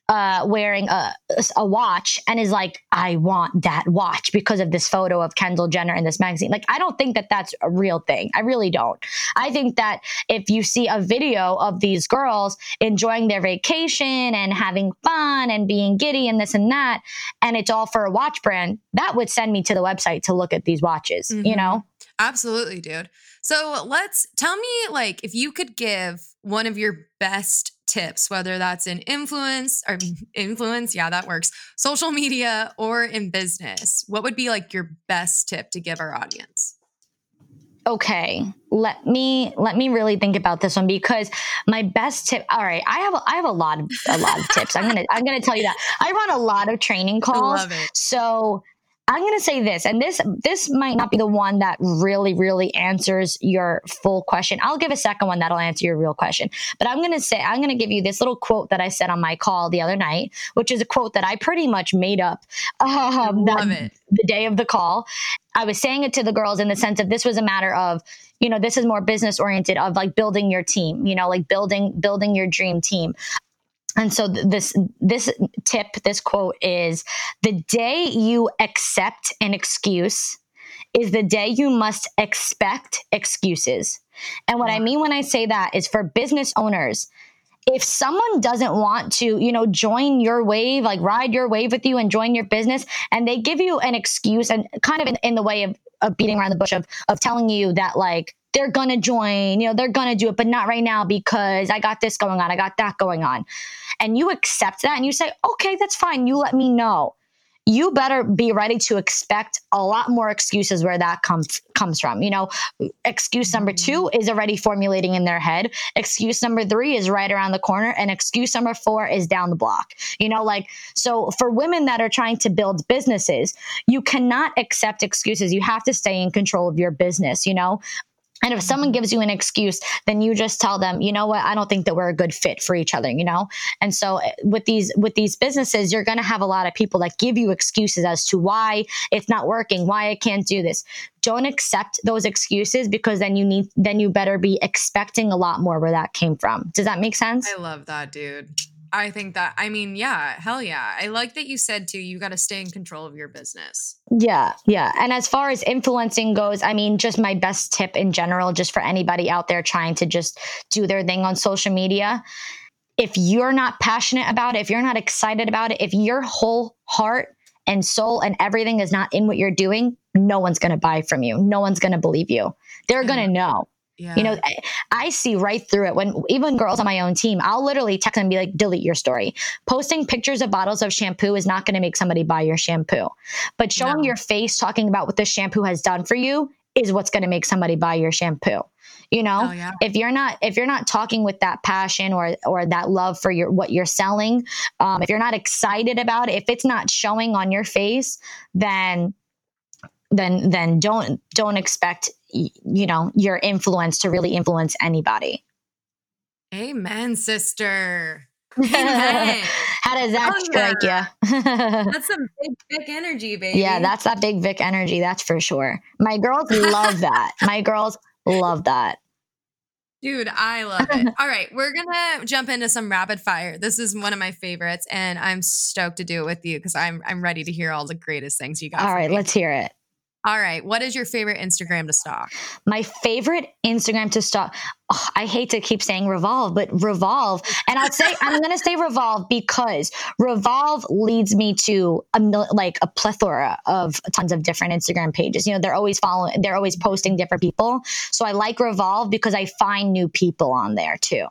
uh, wearing a, a watch and is like, I want that watch because of this photo of Kendall Jenner in this magazine. Like, I don't think that that's a real thing. I really don't. I think that if you see a video of these girls enjoying their vacation and having fun and being giddy and this and that, and it's all for a watch brand, that would send me to the website to look at these watches, mm-hmm. you know? Absolutely, dude. So let's tell me, like, if you could give one of your best tips, whether that's in influence or influence, yeah, that works, social media or in business, what would be like your best tip to give our audience? okay let me let me really think about this one because my best tip all right i have a, i have a lot of a lot of tips. I'm gonna i'm gonna tell you that. I run a lot of training calls. so I'm going to say this, and this this might not be the one that really really answers your full question. I'll give a second one that'll answer your real question. But I'm going to say I'm going to give you this little quote that I said on my call the other night, which is a quote that I pretty much made up um, that, the day of the call. I was saying it to the girls in the sense of this was a matter of you know this is more business oriented of like building your team you know like building building your dream team and so this this tip, this quote is the day you accept an excuse is the day you must expect excuses. And what I mean when I say that is for business owners, if someone doesn't want to, you know, join your wave, like ride your wave with you and join your business, and they give you an excuse and kind of in, in the way of, of beating around the bush of of telling you that like they're gonna join, you know, they're gonna do it, but not right now because I got this going on, I got that going on. And you accept that and you say, okay, that's fine. You let me know. You better be ready to expect a lot more excuses where that comes comes from. You know, excuse number two mm. is already formulating in their head. Excuse number three is right around the corner, and excuse number four is down the block. You know, like so for women that are trying to build businesses, you cannot accept excuses. You have to stay in control of your business. You know, and if someone gives you an excuse, then you just tell them, you know what, I don't think that we're a good fit for each other, you know? And so eh, with these with these businesses, you're going to have a lot of people that give you excuses as to why it's not working, why I can't do this. Don't accept those excuses because then you need then you better be expecting a lot more where that came from. Does that make sense? I love that, dude. I think that, I mean, yeah, hell yeah. I like that you said too, you got to stay in control of your business. Yeah, yeah. And as far as influencing goes, I mean, just my best tip in general, just for anybody out there trying to just do their thing on social media. If you're not passionate about it, if you're not excited about it, if your whole heart and soul and everything is not in what you're doing, no one's going to buy from you. No one's going to believe you. They're going to mm-hmm. know. Yeah. You know, I, see right through it when even girls on my own team, I'll literally text them and be like, delete your story. Posting pictures of bottles of shampoo is not going to make somebody buy your shampoo. But showing no. your face, talking about what the shampoo has done for you is what's going to make somebody buy your shampoo. You know, oh, yeah. if you're not if you're not talking with that passion or or that love for your what you're selling, um, if you're not excited about it, if it's not showing on your face, then then then don't don't expect you know your influence to really influence anybody amen sister amen. how does that oh, strike yeah. you that's some big Vic energy baby yeah that's that big Vic energy that's for sure my girls love that my girls love that Dude, I love it. All right, we're gonna jump into some rapid fire. This is one of my favorites, and I'm stoked to do it with you because I'm I'm ready to hear all the greatest things you got. All right, me. let's hear it. All right. What is your favorite Instagram to stalk? My favorite Instagram to stalk. Oh, I hate to keep saying revolve, but revolve. And I'll say, I'm going to say revolve because revolve leads me to a like a plethora of tons of different Instagram pages. You know, they're always following, they're always posting different people. So I like revolve because I find new people on there too.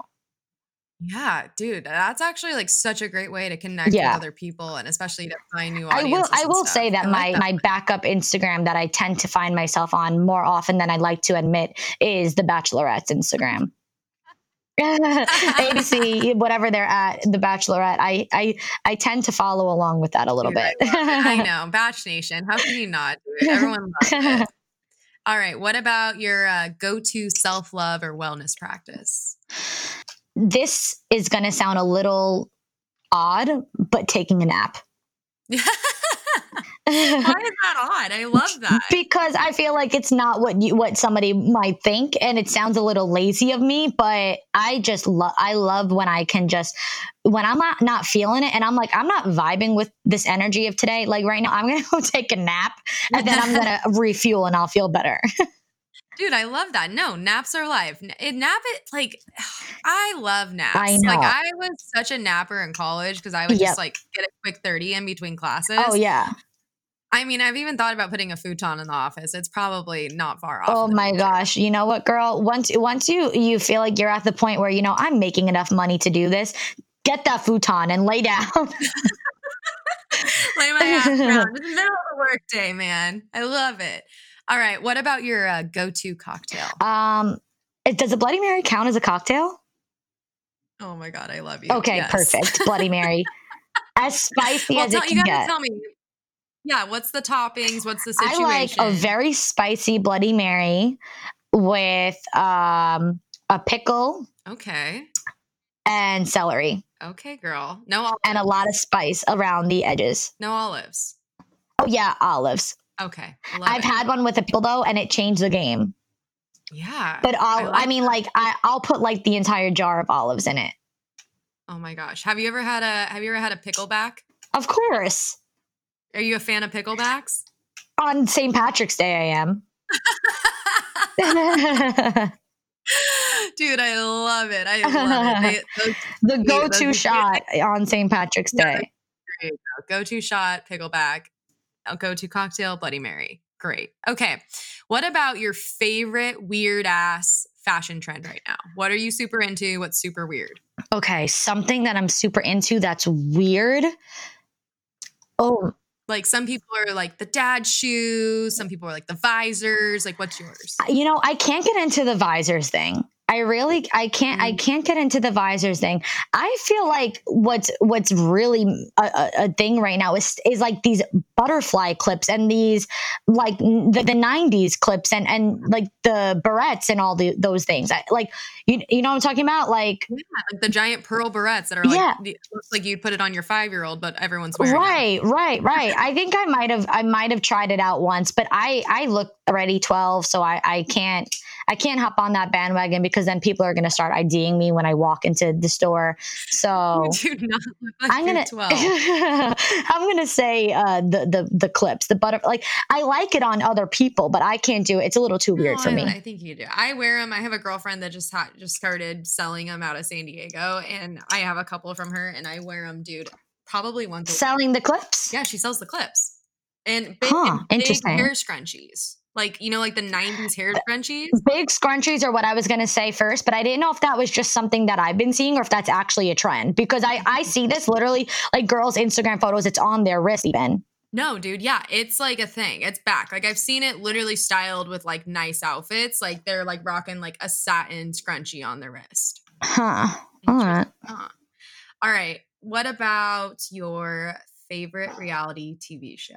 Yeah, dude, that's actually like such a great way to connect yeah. with other people and especially to find new I will I will stuff. say that my that. my backup Instagram that I tend to find myself on more often than I'd like to admit is the Bachelorette's Instagram. ABC, whatever they're at, the Bachelorette. I I I tend to follow along with that a little dude, bit. I, I know, Bach Nation. How can you not? Everyone loves it. All right. What about your uh, go-to self-love or wellness practice? This is going to sound a little odd, but taking a nap. Why is that odd? I love that. because I feel like it's not what you what somebody might think and it sounds a little lazy of me, but I just love I love when I can just when I'm not, not feeling it and I'm like I'm not vibing with this energy of today, like right now I'm going to go take a nap and then I'm going to refuel and I'll feel better. Dude, I love that. No, naps are life. It, nap it like I love naps. I know. Like I was such a napper in college because I would yep. just like get a quick 30 in between oh, classes. Oh yeah. I mean, I've even thought about putting a futon in the office. It's probably not far off. Oh my gosh. You know what, girl? Once once you you feel like you're at the point where, you know, I'm making enough money to do this, get that futon and lay down. lay my ass down. It's the middle of the workday, man. I love it. All right. What about your uh, go-to cocktail? Um, does a Bloody Mary count as a cocktail? Oh my god, I love you. Okay, yes. perfect. Bloody Mary, as spicy well, as tell, it can you get. Tell me, yeah. What's the toppings? What's the situation? I like a very spicy Bloody Mary with um, a pickle. Okay. And celery. Okay, girl. No olives. And a lot of spice around the edges. No olives. Oh yeah, olives. Okay. I've it. had one with a pickle though, and it changed the game. Yeah. But I'll, I, like I mean, that. like I, I'll put like the entire jar of olives in it. Oh my gosh. Have you ever had a Have you ever had a pickleback? Of course. Are you a fan of picklebacks? On St. Patrick's Day, I am. Dude, I love it. I love it. They, the go-to shot on St. Patrick's Day. Go-to shot, pickleback. I'll go to cocktail Bloody Mary. Great. Okay. What about your favorite weird ass fashion trend right now? What are you super into? What's super weird? Okay. Something that I'm super into that's weird. Oh, like some people are like the dad shoes, some people are like the visors. Like, what's yours? You know, I can't get into the visors thing. I really I can't I mm. can't get into the visors thing. I feel like what's what's really a, a, thing right now is is like these butterfly clips and these like the, the 90s clips and and like the barrettes and all the those things. I, like you you know what I'm talking about like, yeah, like the giant pearl barrettes that are like yeah. looks like you'd put it on your 5-year-old but everyone's wearing Right, it. right, right. I think I might have I might have tried it out once, but I I look already 12 so I I can't I can't hop on that bandwagon because then people are going to start IDing me when I walk into the store. So I'm gonna I'm gonna say uh, the the the clips, the butter. Like I like it on other people, but I can't do it. It's a little too weird for I, me. I think you do. I wear them. I have a girlfriend that just ha- just started selling them out of San Diego, and I have a couple from her, and I wear them, dude. Probably once. Selling the clips. Yeah, she sells the clips and big, huh, and big hair scrunchies like you know like the 90s hair scrunchies big scrunchies are what i was going to say first but i didn't know if that was just something that i've been seeing or if that's actually a trend because i i see this literally like girls instagram photos it's on their wrist even no, dude. Yeah, it's like a thing. It's back. Like I've seen it literally styled with like nice outfits. Like they're like rocking like a satin scrunchie on their wrist. Huh. All right. Huh. All right. What about your favorite reality TV show?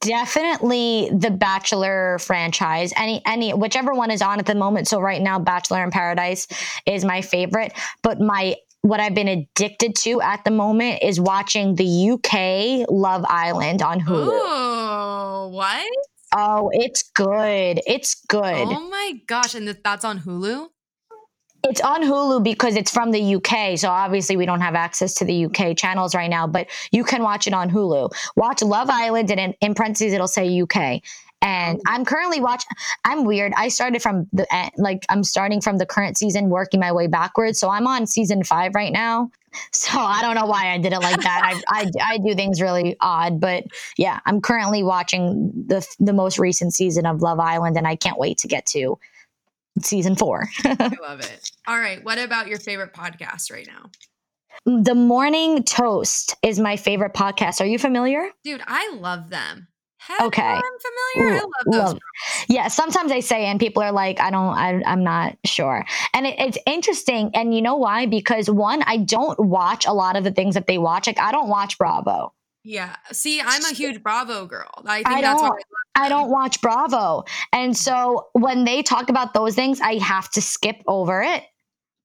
Definitely the Bachelor franchise. Any any whichever one is on at the moment. So right now, Bachelor in Paradise is my favorite. But my what I've been addicted to at the moment is watching the UK Love Island on Hulu. Oh, what? Oh, it's good. It's good. Oh my gosh. And that's on Hulu? It's on Hulu because it's from the UK. So obviously we don't have access to the UK channels right now, but you can watch it on Hulu. Watch Love Island and in, in parentheses it'll say UK. And oh. I'm currently watching. I'm weird. I started from the like I'm starting from the current season, working my way backwards. So I'm on season five right now. So I don't know why I did it like that. I, I, I do things really odd, but yeah, I'm currently watching the the most recent season of Love Island, and I can't wait to get to season four. I love it. All right. What about your favorite podcast right now? The Morning Toast is my favorite podcast. Are you familiar? Dude, I love them. Heck okay. I'm familiar. I love those. Love. Yeah, sometimes I say, and people are like, I don't, I, am not sure. And it, it's interesting. And you know why? Because one, I don't watch a lot of the things that they watch. Like, I don't watch Bravo. Yeah. See, I'm a huge Bravo girl. I think I that's what I, I don't watch Bravo. And so when they talk about those things, I have to skip over it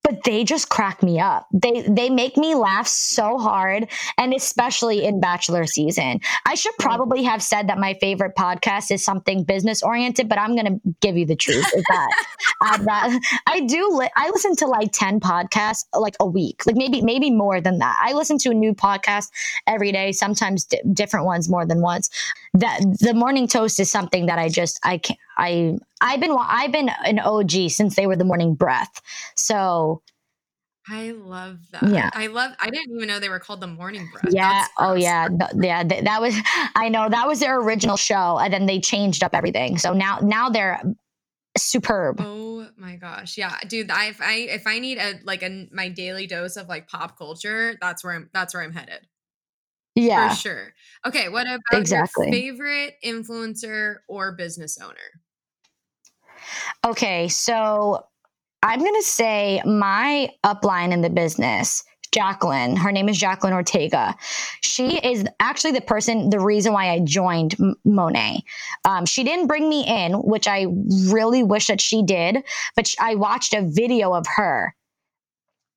but they just crack me up. They they make me laugh so hard, and especially in Bachelor season. I should probably have said that my favorite podcast is something business oriented, but I'm gonna give you the truth. Is that I, I do li- I listen to like ten podcasts like a week, like maybe maybe more than that. I listen to a new podcast every day, sometimes d- different ones more than once. That the morning toast is something that I just I can't I I've been I've been an OG since they were the morning breath. So I love that. Yeah. I love I didn't even know they were called the morning breath. Yeah. Oh yeah. Th- yeah. Th- that was I know that was their original show and then they changed up everything. So now now they're superb. Oh my gosh. Yeah. Dude, I if I if I need a like a my daily dose of like pop culture, that's where I'm that's where I'm headed. Yeah. For sure. Okay, what about exactly. your favorite influencer or business owner? Okay, so I'm going to say my upline in the business, Jacqueline, her name is Jacqueline Ortega. She is actually the person, the reason why I joined M- Monat. Um, she didn't bring me in, which I really wish that she did, but I watched a video of her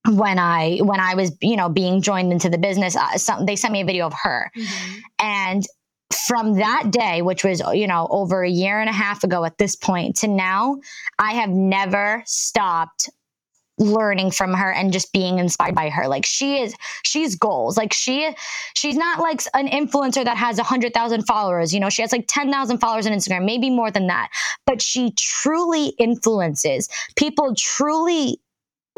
when I when I was you know being joined into the business. Uh, some, they sent me a video of her, mm-hmm. and from that day, which was, you know, over a year and a half ago at this point to now, I have never stopped learning from her and just being inspired by her. Like she is she's goals. Like she she's not like an influencer that has a 100,000 followers you know she has like 10,000 followers on Instagram maybe more than that. But she truly influences. People truly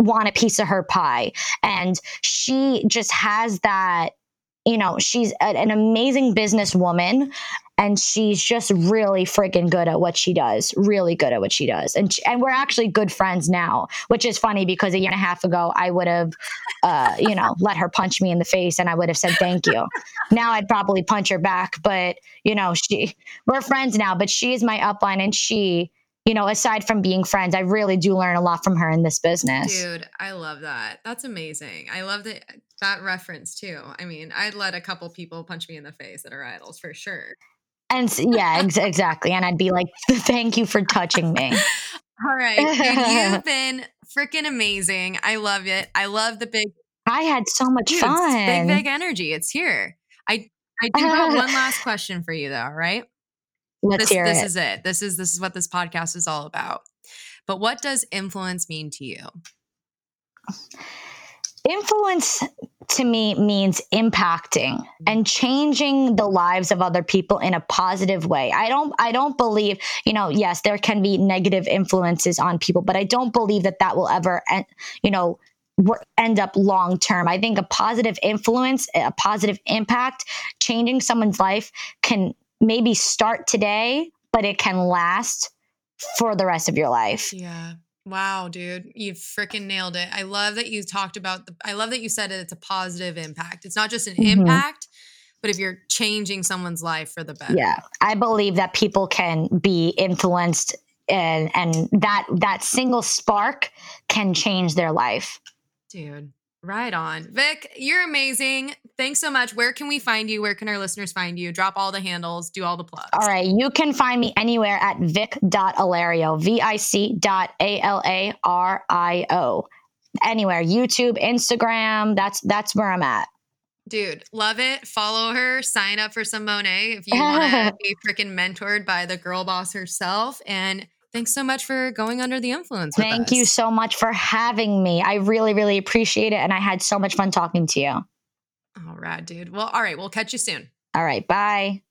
want a piece of her pie. And she just has that you know, she's a, an amazing businesswoman and she's just really freaking good at what she does. Really good at what she does. And she, and we're actually good friends now, which is funny because a year and a half ago I would have uh, you know, let her punch me in the face and I would have said thank you. now I'd probably punch her back, but you know, she we're friends now, but she is my upline and she you know, aside from being friends, I really do learn a lot from her in this business. Dude, I love that. That's amazing. I love that that reference too. I mean, I'd let a couple people punch me in the face that are idols for sure. And yeah, ex- exactly. And I'd be like, "Thank you for touching me." All right, dude, you've been freaking amazing. I love it. I love the big. I had so much dude, fun. Big big energy. It's here. I I do have one last question for you though. Right. Let's this, hear this it. is it. This is this is what this podcast is all about. But what does influence mean to you? Influence to me means impacting mm-hmm. and changing the lives of other people in a positive way. I don't I don't believe, you know, yes, there can be negative influences on people, but I don't believe that that will ever you know, end up long term. I think a positive influence, a positive impact, changing someone's life can maybe start today, but it can last for the rest of your life. Yeah. Wow, dude, you freaking nailed it. I love that you talked about the I love that you said it, it's a positive impact. It's not just an mm-hmm. impact, but if you're changing someone's life for the better. Yeah. I believe that people can be influenced and and that that single spark can change their life. Dude, Right on. Vic, you're amazing. Thanks so much. Where can we find you? Where can our listeners find you? Drop all the handles, do all the plugs. All right. You can find me anywhere at vic.alario, V I C dot A L A R I O. Anywhere. YouTube, Instagram. That's that's where I'm at. Dude, love it. Follow her. Sign up for some Monat if you want to be freaking mentored by the girl boss herself. And thanks so much for going under the influence. Thank you so much for having me. I really, really appreciate it. And I had so much fun talking to you. All right, dude. Well, all right. We'll catch you soon. All right. Bye.